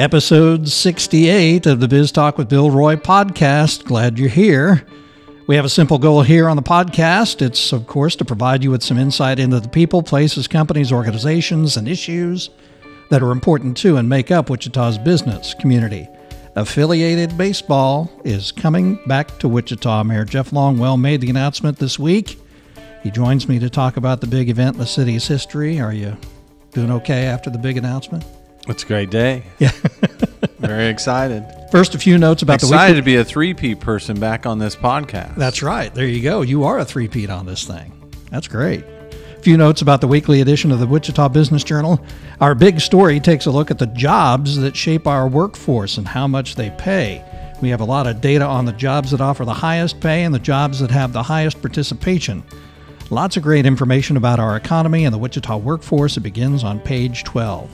Episode 68 of the Biz Talk with Bill Roy podcast. Glad you're here. We have a simple goal here on the podcast. It's, of course, to provide you with some insight into the people, places, companies, organizations, and issues that are important to and make up Wichita's business community. Affiliated baseball is coming back to Wichita. Mayor Jeff Longwell made the announcement this week. He joins me to talk about the big event in the city's history. Are you doing okay after the big announcement? It's a great day. Yeah. Very excited. First, a few notes about excited the Excited to be a three-peat person back on this podcast. That's right. There you go. You are a three-peat on this thing. That's great. A few notes about the weekly edition of the Wichita Business Journal. Our big story takes a look at the jobs that shape our workforce and how much they pay. We have a lot of data on the jobs that offer the highest pay and the jobs that have the highest participation. Lots of great information about our economy and the Wichita workforce. It begins on page 12.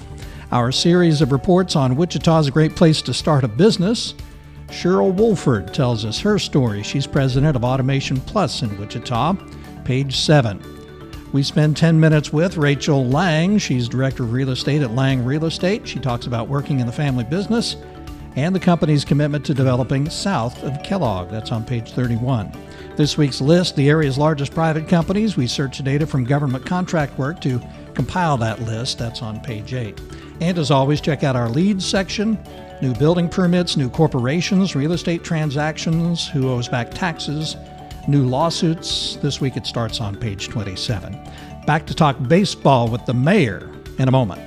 Our series of reports on Wichita is a great place to start a business. Cheryl Wolford tells us her story. She's president of Automation Plus in Wichita, page 7. We spend 10 minutes with Rachel Lang. She's director of real estate at Lang Real Estate. She talks about working in the family business and the company's commitment to developing south of Kellogg. That's on page 31. This week's list, the area's largest private companies. We search data from government contract work to compile that list. That's on page 8. And as always, check out our leads section new building permits, new corporations, real estate transactions, who owes back taxes, new lawsuits. This week it starts on page 27. Back to talk baseball with the mayor in a moment.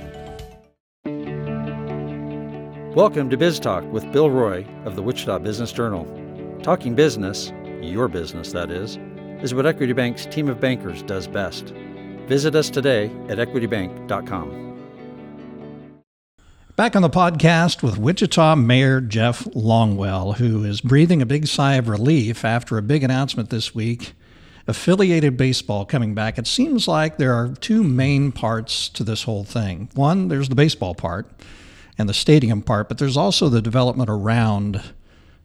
Welcome to Biz Talk with Bill Roy of the Wichita Business Journal. Talking business your business that is, is what Equity Bank's team of bankers does best. Visit us today at equitybank.com. Back on the podcast with Wichita Mayor Jeff Longwell, who is breathing a big sigh of relief after a big announcement this week. Affiliated baseball coming back. It seems like there are two main parts to this whole thing. One, there's the baseball part and the stadium part, but there's also the development around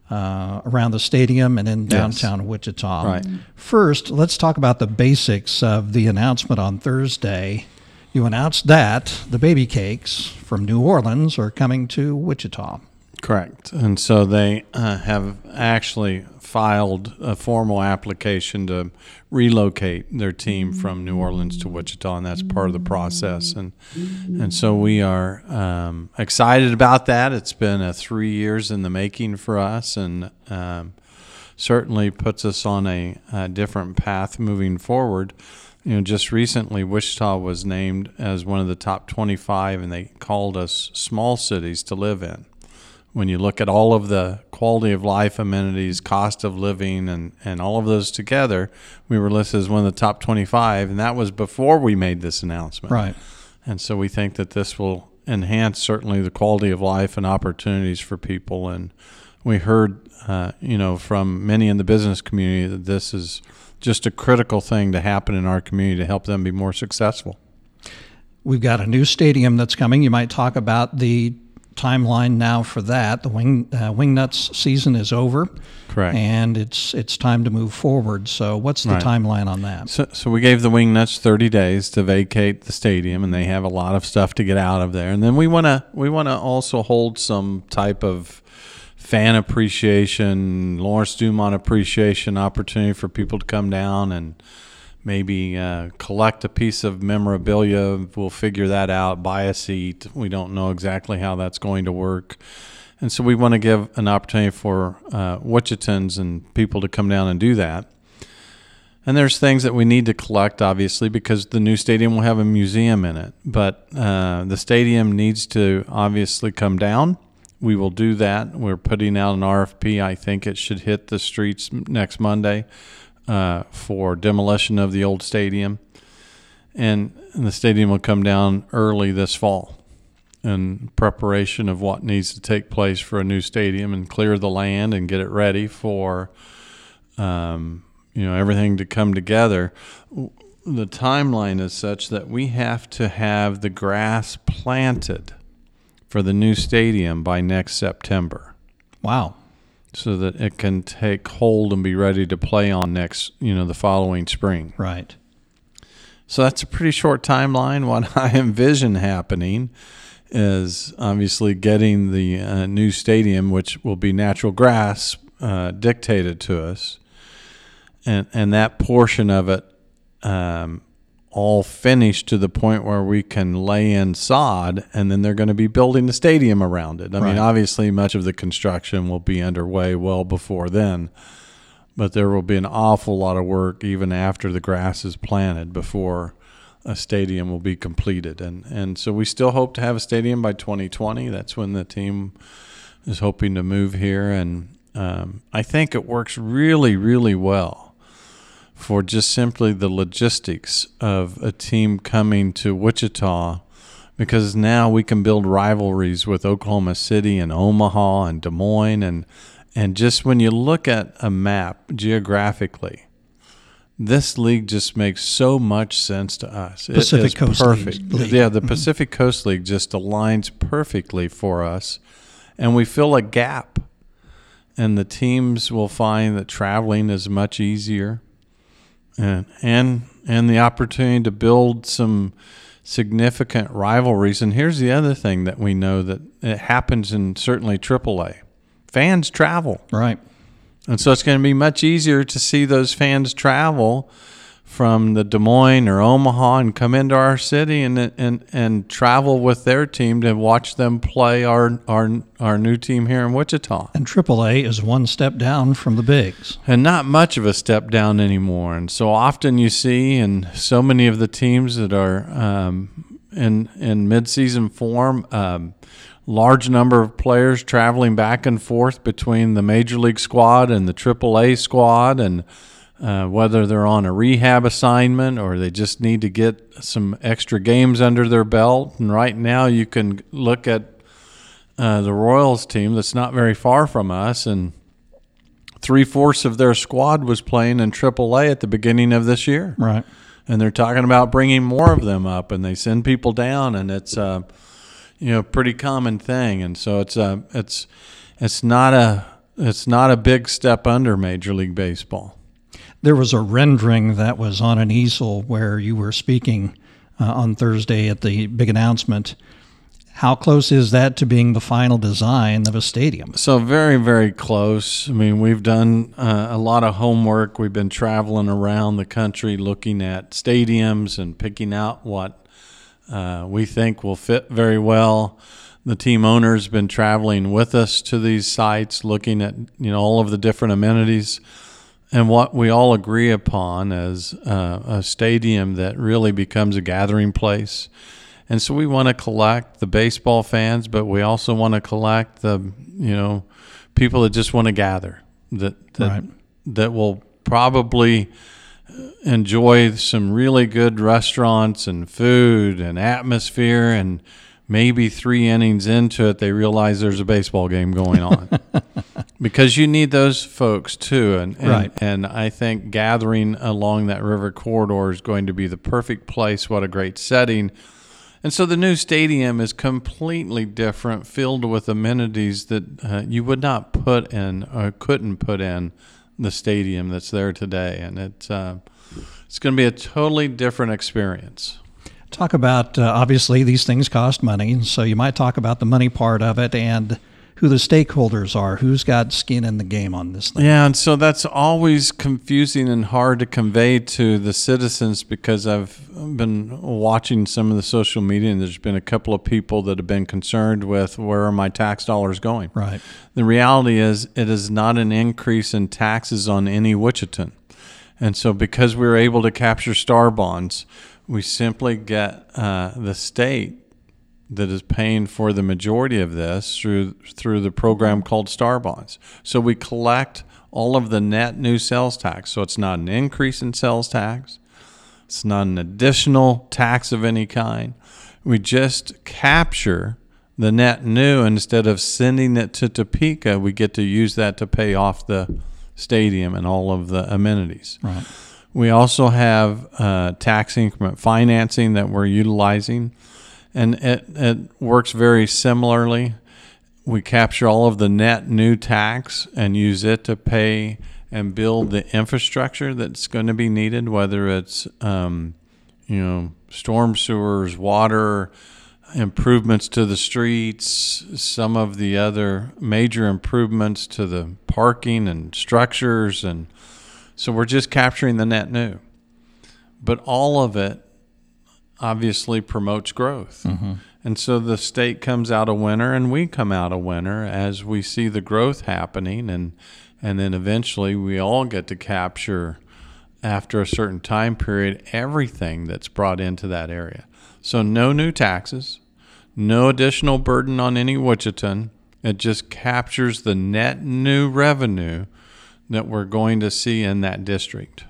uh, around the stadium and in downtown yes. Wichita. Right. First, let's talk about the basics of the announcement on Thursday. You announced that the baby cakes from New Orleans are coming to Wichita. Correct. And so they uh, have actually filed a formal application to relocate their team from New Orleans to Wichita, and that's part of the process. And and so we are um, excited about that. It's been a three years in the making for us, and um, certainly puts us on a, a different path moving forward. You know, just recently, Wichita was named as one of the top 25, and they called us small cities to live in when you look at all of the quality of life amenities, cost of living, and, and all of those together, we were listed as one of the top 25, and that was before we made this announcement. Right. And so we think that this will enhance certainly the quality of life and opportunities for people. And we heard, uh, you know, from many in the business community that this is just a critical thing to happen in our community to help them be more successful. We've got a new stadium that's coming. You might talk about the timeline now for that. The wing uh, Wingnuts season is over. Correct. And it's it's time to move forward. So what's the right. timeline on that? So, so we gave the Wingnuts 30 days to vacate the stadium, and they have a lot of stuff to get out of there. And then we want to we want to also hold some type of fan appreciation, Lawrence Dumont appreciation opportunity for people to come down and maybe uh, collect a piece of memorabilia. We'll figure that out, buy a seat. We don't know exactly how that's going to work. And so we want to give an opportunity for uh, Wichitans and people to come down and do that. And there's things that we need to collect, obviously, because the new stadium will have a museum in it. But uh, the stadium needs to obviously come down. We will do that. We're putting out an RFP. I think it should hit the streets next Monday uh, for demolition of the old stadium, and, the stadium will come down early this fall in preparation of what needs to take place for a new stadium and clear the land and get it ready for um, you know everything to come together. The timeline is such that we have to have the grass planted for the new stadium by next September. Wow so that it can take hold and be ready to play on next, you know, the following spring. Right. So that's a pretty short timeline. What I envision happening is obviously getting the uh, new stadium, which will be natural grass, uh, dictated to us, and and that portion of it um, all finished to the point where we can lay in sod, and then they're going to be building the stadium around it. I Right. mean, obviously, much of the construction will be underway well before then, but there will be an awful lot of work even after the grass is planted before a stadium will be completed. And and so we still hope to have a stadium by 2020. That's when the team is hoping to move here, and um, I think it works really, really well for just simply the logistics of a team coming to Wichita because now we can build rivalries with Oklahoma City and Omaha and Des Moines and and just when you look at a map geographically this league just makes so much sense to us. Pacific Coast perfect. League- League. Yeah, the Pacific Coast League just aligns perfectly for us and we fill a gap. And the teams will find that traveling is much easier and and and the opportunity to build some significant rivalries. And here's the other thing that we know that it happens in certainly AAA. Fans travel. Right. And so it's going to be much easier to see those fans travel from the Des Moines or Omaha and come into our city and and and travel with their team to watch them play our our our new team here in Wichita. And AAA is one step down from the bigs. And not much of a step down anymore. And so often you see, and so many of the teams that are um, in in midseason form, um, large number of players traveling back and forth between the major league squad and the AAA squad, and uh, whether they're on a rehab assignment or they just need to get some extra games under their belt. And right now, you can look at uh, the Royals team that's not very far from us, and three fourths of their squad was playing in AAA at the beginning of this year, Right. and they're talking about bringing more of them up, and they send people down, and it's uh, you know pretty common thing, and so it's uh, it's it's not a it's not a big step under Major League Baseball. There was a rendering that was on an easel where you were speaking uh, on Thursday at the big announcement. How close is that to being the final design of a stadium? So very, very close. I mean, we've done uh, a lot of homework. We've been traveling around the country looking at stadiums and picking out what uh, we think will fit very well. The team owner's been traveling with us to these sites, looking at you know all of the different amenities, and what we all agree upon as uh, a stadium that really becomes a gathering place. And so we want to collect the baseball fans, but we also want to collect the you know people that just want to gather that that Right. that will probably enjoy some really good restaurants and food and atmosphere and maybe three innings into it they realize there's a baseball game going on because you need those folks too and and, Right. and I think gathering along that river corridor is going to be the perfect place what a great setting and so the new stadium is completely different, filled with amenities that uh, you would not put in or couldn't put in the stadium that's there today, and it's uh, it's going to be a totally different experience. Talk about uh, obviously these things cost money, so you might talk about the money part of it and who the stakeholders are, who's got skin in the game on this thing. Yeah, and so that's always confusing and hard to convey to the citizens because I've been watching some of the social media, and there's been a couple of people that have been concerned with where are my tax dollars going. Right. The reality is, it is not an increase in taxes on any Wichitan. And so, because we were able to capture STAR bonds, we simply get uh, the state that is paying for the majority of this through through the program called STAR bonds. So we collect all of the net new sales tax. So it's not an increase in sales tax. It's not an additional tax of any kind. We just capture the net new instead of sending it to Topeka. We get to use that to pay off the stadium and all of the amenities. Right. We also have uh, tax increment financing that we're utilizing, and it, it works very similarly. We capture all of the net new tax and use it to pay and build the infrastructure that's going to be needed, whether it's um, you know storm sewers, water, improvements to the streets, some of the other major improvements to the parking and structures. And so we're just capturing the net new. But all of it obviously promotes growth. Mm-hmm. And so the state comes out a winner and we come out a winner as we see the growth happening and and then eventually we all get to capture after a certain time period everything that's brought into that area. So no new taxes, no additional burden on any Wichitan. It just captures the net new revenue that we're going to see in that district.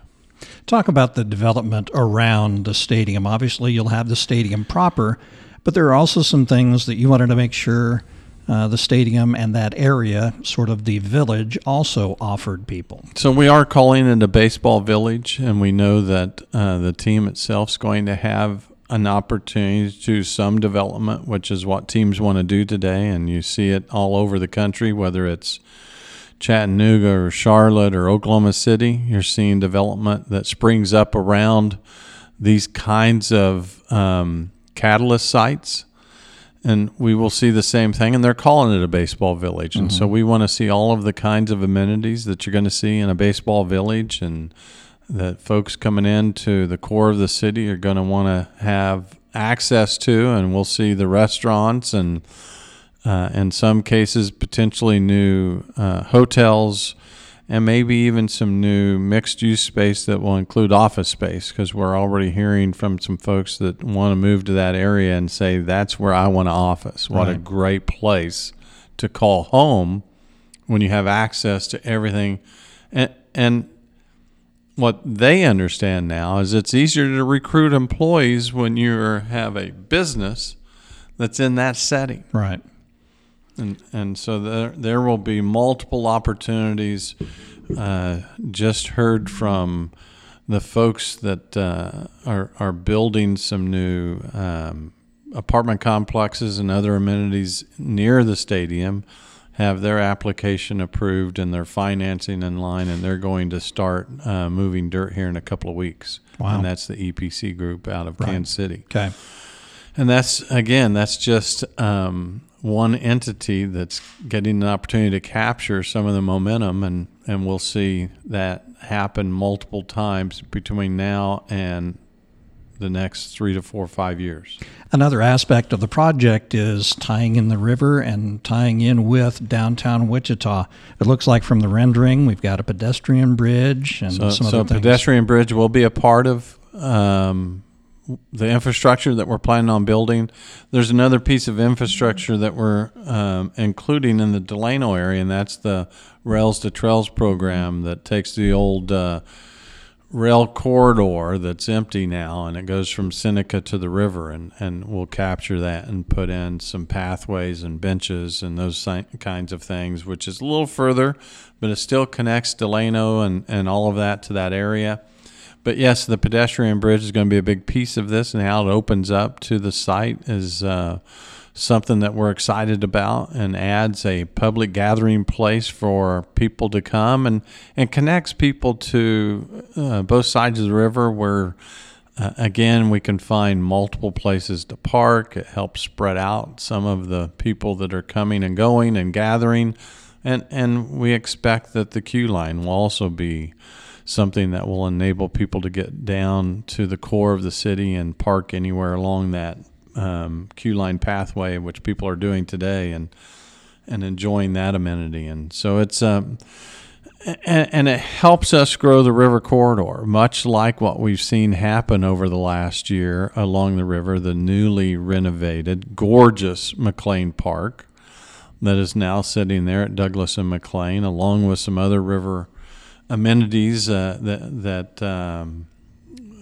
Talk about the development around the stadium. Obviously, you'll have the stadium proper, but there are also some things that you wanted to make sure uh, the stadium and that area, sort of the village, also offered people. So we are calling it a baseball village, and we know that uh, the team itself is going to have an opportunity to do some development, which is what teams want to do today, and you see it all over the country, whether it's Chattanooga or Charlotte or Oklahoma City. You're seeing development that springs up around these kinds of um, catalyst sites and we will see the same thing and they're calling it a baseball village and so we want to see all of the kinds of amenities that you're going to see in a baseball village and that folks coming into the core of the city are going to want to have access to and we'll see the restaurants and uh, in some cases potentially new uh, hotels and maybe even some new mixed use space that will include office space because we're already hearing from some folks that want to move to that area and say that's where I want to office. What a great place to call home when you have access to everything and and what they understand now is it's easier to recruit employees when you have a business that's in that setting. Right. And and so there there will be multiple opportunities. Uh, just heard from the folks that uh, are are building some new um, apartment complexes and other amenities near the stadium. Have their application approved and their financing in line, and they're going to start uh, moving dirt here in a couple of weeks. Wow. And that's the EPC group out of Right. Kansas City. Okay. And that's again, that's just um, one entity that's getting an opportunity to capture some of the momentum, and and we'll see that happen multiple times between now and the next three to four or five years. Another aspect of the project is tying in the river and tying in with downtown Wichita. It looks like from the rendering, we've got a pedestrian bridge and So, some so other things. So, the pedestrian bridge will be a part of um, the infrastructure that we're planning on building. There's another piece of infrastructure that we're um, including in the Delano area, and that's the Rails to Trails program that takes the old uh, rail corridor that's empty now, and it goes from Seneca to the river, and, and we'll capture that and put in some pathways and benches and those kinds of things, which is a little further, but it still connects Delano and, and all of that to that area. But yes, the pedestrian bridge is going to be a big piece of this, and how it opens up to the site is uh, something that we're excited about, and adds a public gathering place for people to come and and connects people to uh, both sides of the river, where uh, again we can find multiple places to park. It helps spread out some of the people that are coming and going and gathering, and and we expect that the Q-Line will also be something that will enable people to get down to the core of the city and park anywhere along that um, Q-Line pathway, which people are doing today, and and enjoying that amenity. And so it's um, and, and it helps us grow the river corridor, much like what we've seen happen over the last year along the river. The newly renovated, gorgeous McLean Park that is now sitting there at Douglas and McLean, along with some other river amenities uh, that that um,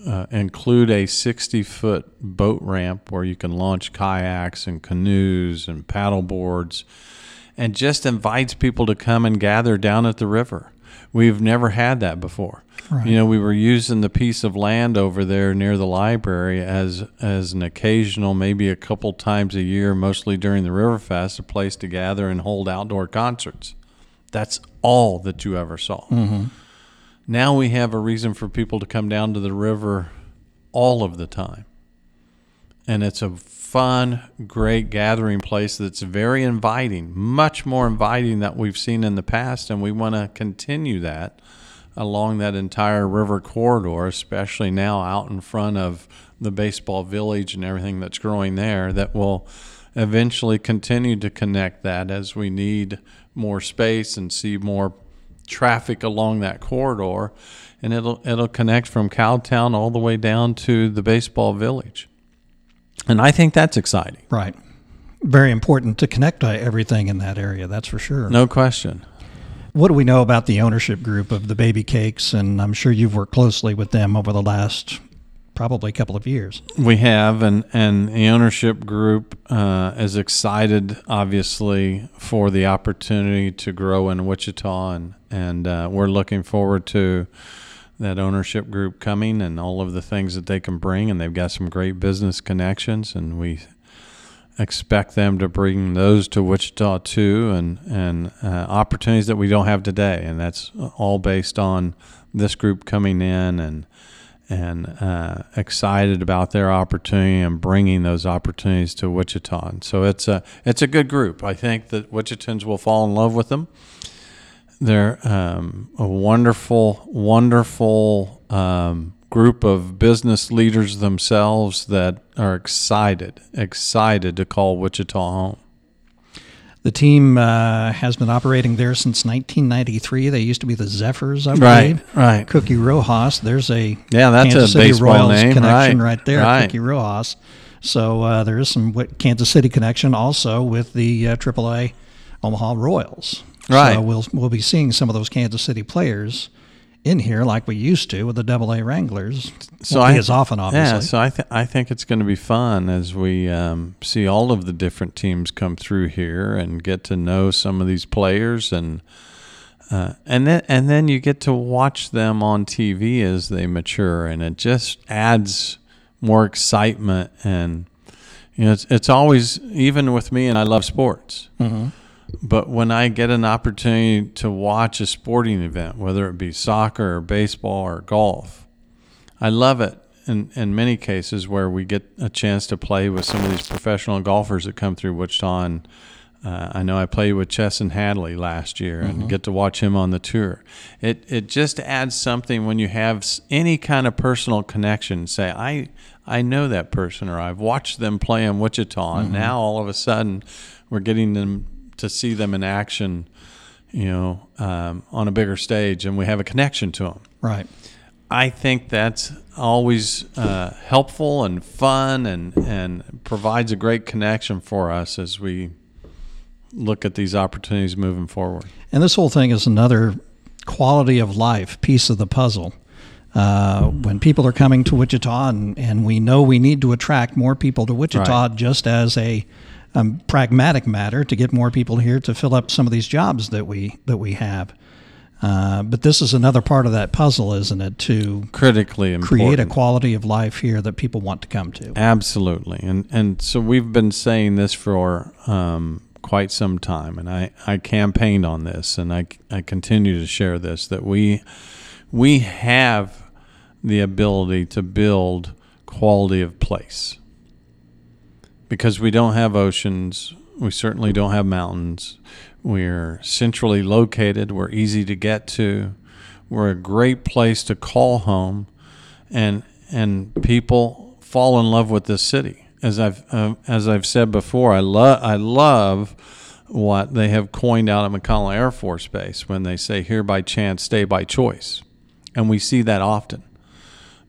uh, include a 60 foot boat ramp where you can launch kayaks and canoes and paddle boards, and just invites people to come and gather down at the river. We've never had that before. Right. You know, we were using the piece of land over there near the library as as an occasional, maybe a couple times a year, mostly during the Riverfest, a place to gather and hold outdoor concerts. That's all that you ever saw. Mm-hmm. Now we have a reason for people to come down to the river all of the time. and it's a fun, great gathering place that's very inviting, much more inviting that we've seen in the past, and we want to continue that along that entire river corridor, especially now out in front of the baseball village and everything that's growing there that will eventually continue to connect that as we need more space and see more traffic along that corridor and it'll it'll connect from Cowtown all the way down to the baseball village. And I think that's exciting. Right. Very important to connect everything in that area, that's for sure. No question. What do we know about the ownership group of the Baby Cakes? And I'm sure you've worked closely with them over the last probably a couple of years. We have, and and the ownership group uh, is excited, obviously, for the opportunity to grow in Wichita, and and uh, we're looking forward to that ownership group coming and all of the things that they can bring, and they've got some great business connections, and we expect them to bring those to Wichita too, and and uh, opportunities that we don't have today, and that's all based on this group coming in and and uh, excited about their opportunity and bringing those opportunities to Wichita. And so it's a it's a good group. I think that Wichitans will fall in love with them. They're um, a wonderful, wonderful um, group of business leaders themselves that are excited, excited to call Wichita home. The team uh, has been operating there since 1993. They used to be the Zephyrs, I Right, believe. right. right. Cookie Rojas. There's a Yeah, that's Kansas a City baseball Royals name, connection right, right, there. right. Cookie Rojas. So uh, there is some Kansas City connection also with the uh, AAA Omaha Royals. Right. So we'll we'll be seeing some of those Kansas City players in here like we used to with the Double A Wranglers. So Won't I- as often, obviously. Yeah, so I th- I think it's going to be fun as we um, see all of the different teams come through here and get to know some of these players and uh, and then and then you get to watch them on TV as they mature and it just adds more excitement and you know it's it's always even with me and I love sports. But when I get an opportunity to watch a sporting event, whether it be soccer or baseball or golf, I love it in, in many cases where we get a chance to play with some of these professional golfers that come through Wichita. And uh, I know I played with Chesson Hadley last year and get to watch him on the tour. It it just adds something when you have any kind of personal connection. Say I I know that person or I've watched them play in Wichita, and now all of a sudden we're getting them to see them in action. You know, um, on a bigger stage, and we have a connection to them. right. I think that's always uh, helpful and fun and, and provides a great connection for us as we look at these opportunities moving forward. And this whole thing is another quality of life piece of the puzzle. Uh, when people are coming to Wichita, and, and we know we need to attract more people to Wichita Right. just as a um, pragmatic matter to get more people here to fill up some of these jobs that we that we have. Uh, but this is another part of that puzzle, isn't it? To Critically important. create a quality of life here that people want to come to. Absolutely, and and so we've been saying this for um, quite some time, and I, I campaigned on this, and I I continue to share this that we we have the ability to build quality of place because we don't have oceans, we certainly don't have mountains. We're centrally located. We're easy to get to. We're a great place to call home, and and people fall in love with this city. As I've uh, as I've said before, I love I love what they have coined out at McConnell Air Force Base when they say "here by chance, stay by choice," and we see that often.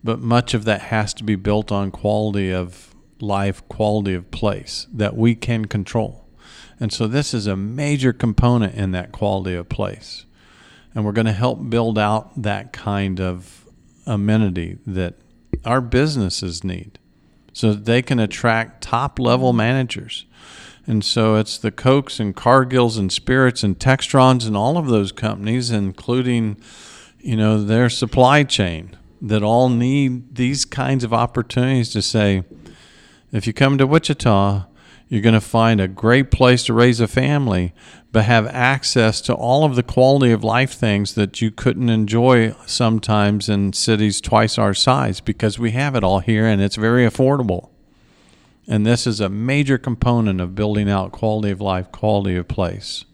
But much of that has to be built on quality of life, quality of place that we can control. And so this is a major component in that quality of place. And we're going to help build out that kind of amenity that our businesses need so that they can attract top level mm-hmm. managers. And so it's the Kochs and Cargills and Spirits and Textrons and all of those companies, including, you know, their supply chain that all need these kinds of opportunities to say, if you come to Wichita, you're going to find a great place to raise a family, but have access to all of the quality of life things that you couldn't enjoy sometimes in cities twice our size because we have it all here and it's very affordable. And this is a major component of building out quality of life, quality of place.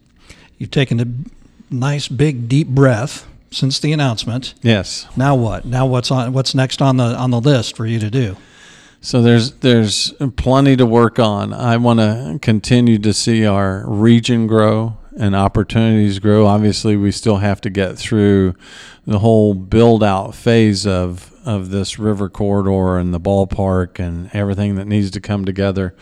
You've taken a nice big deep breath since the announcement. Yes. Now what? Now what's on what's next on the on the list for you to do? So there's there's plenty to work on. I want to continue to see our region grow and opportunities grow. Obviously, we still have to get through the whole build out phase of of this river corridor and the ballpark and everything that needs to come together.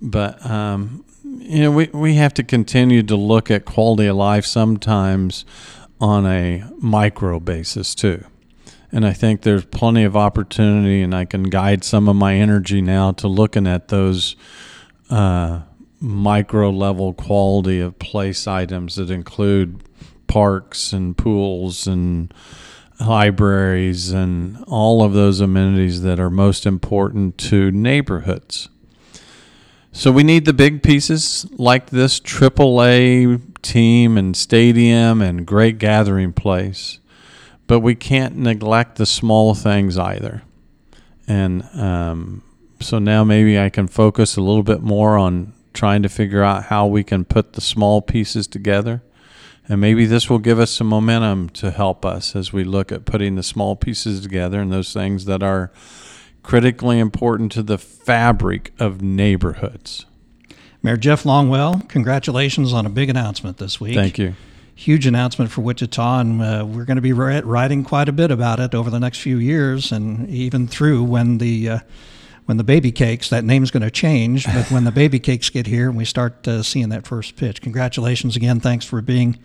But um, you know, we we have to continue to look at quality of life sometimes on a micro basis too. And I think there's plenty of opportunity, and I can guide some of my energy now to looking at those uh, micro level quality of place items that include parks and pools and libraries and all of those amenities that are most important to neighborhoods. So we need the big pieces like this AAA team and stadium and great gathering place, but we can't neglect the small things either. And um, so now maybe I can focus a little bit more on trying to figure out how we can put the small pieces together and maybe this will give us some momentum to help us as we look at putting the small pieces together and those things that are critically important to the fabric of neighborhoods. Mayor Jeff Longwell, congratulations on a big announcement this week. Thank you. Huge announcement for Wichita, and uh, we're going to be writing quite a bit about it over the next few years, and even through when the uh, when the baby cakes. That name's going to change, but when the baby cakes get here and we start uh, seeing that first pitch, congratulations again. Thanks for being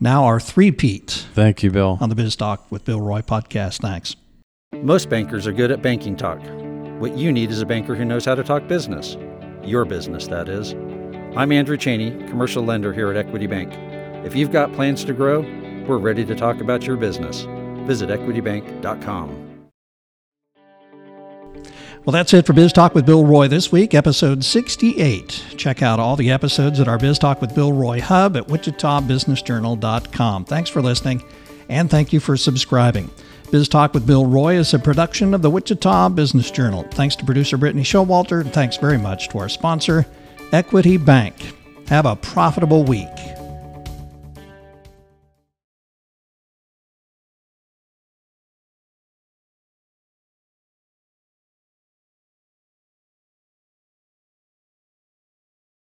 now our three-peat. Thank you, Bill. On the Biz Talk with Bill Roy podcast. Thanks. Most bankers are good at banking talk. What you need is a banker who knows how to talk business. Your business, that is. I'm Andrew Cheney, commercial lender here at Equity Bank. If you've got plans to grow, we're ready to talk about your business. Visit equitybank.com. Well, that's it for Biz Talk with Bill Roy this week, episode 68. Check out all the episodes at our Biz Talk with Bill Roy hub at wichitabusinessjournal.com. Thanks for listening, and thank you for subscribing. Biz Talk with Bill Roy is a production of the Wichita Business Journal. Thanks to producer Brittany Showalter, and thanks very much to our sponsor, Equity Bank. Have a profitable week.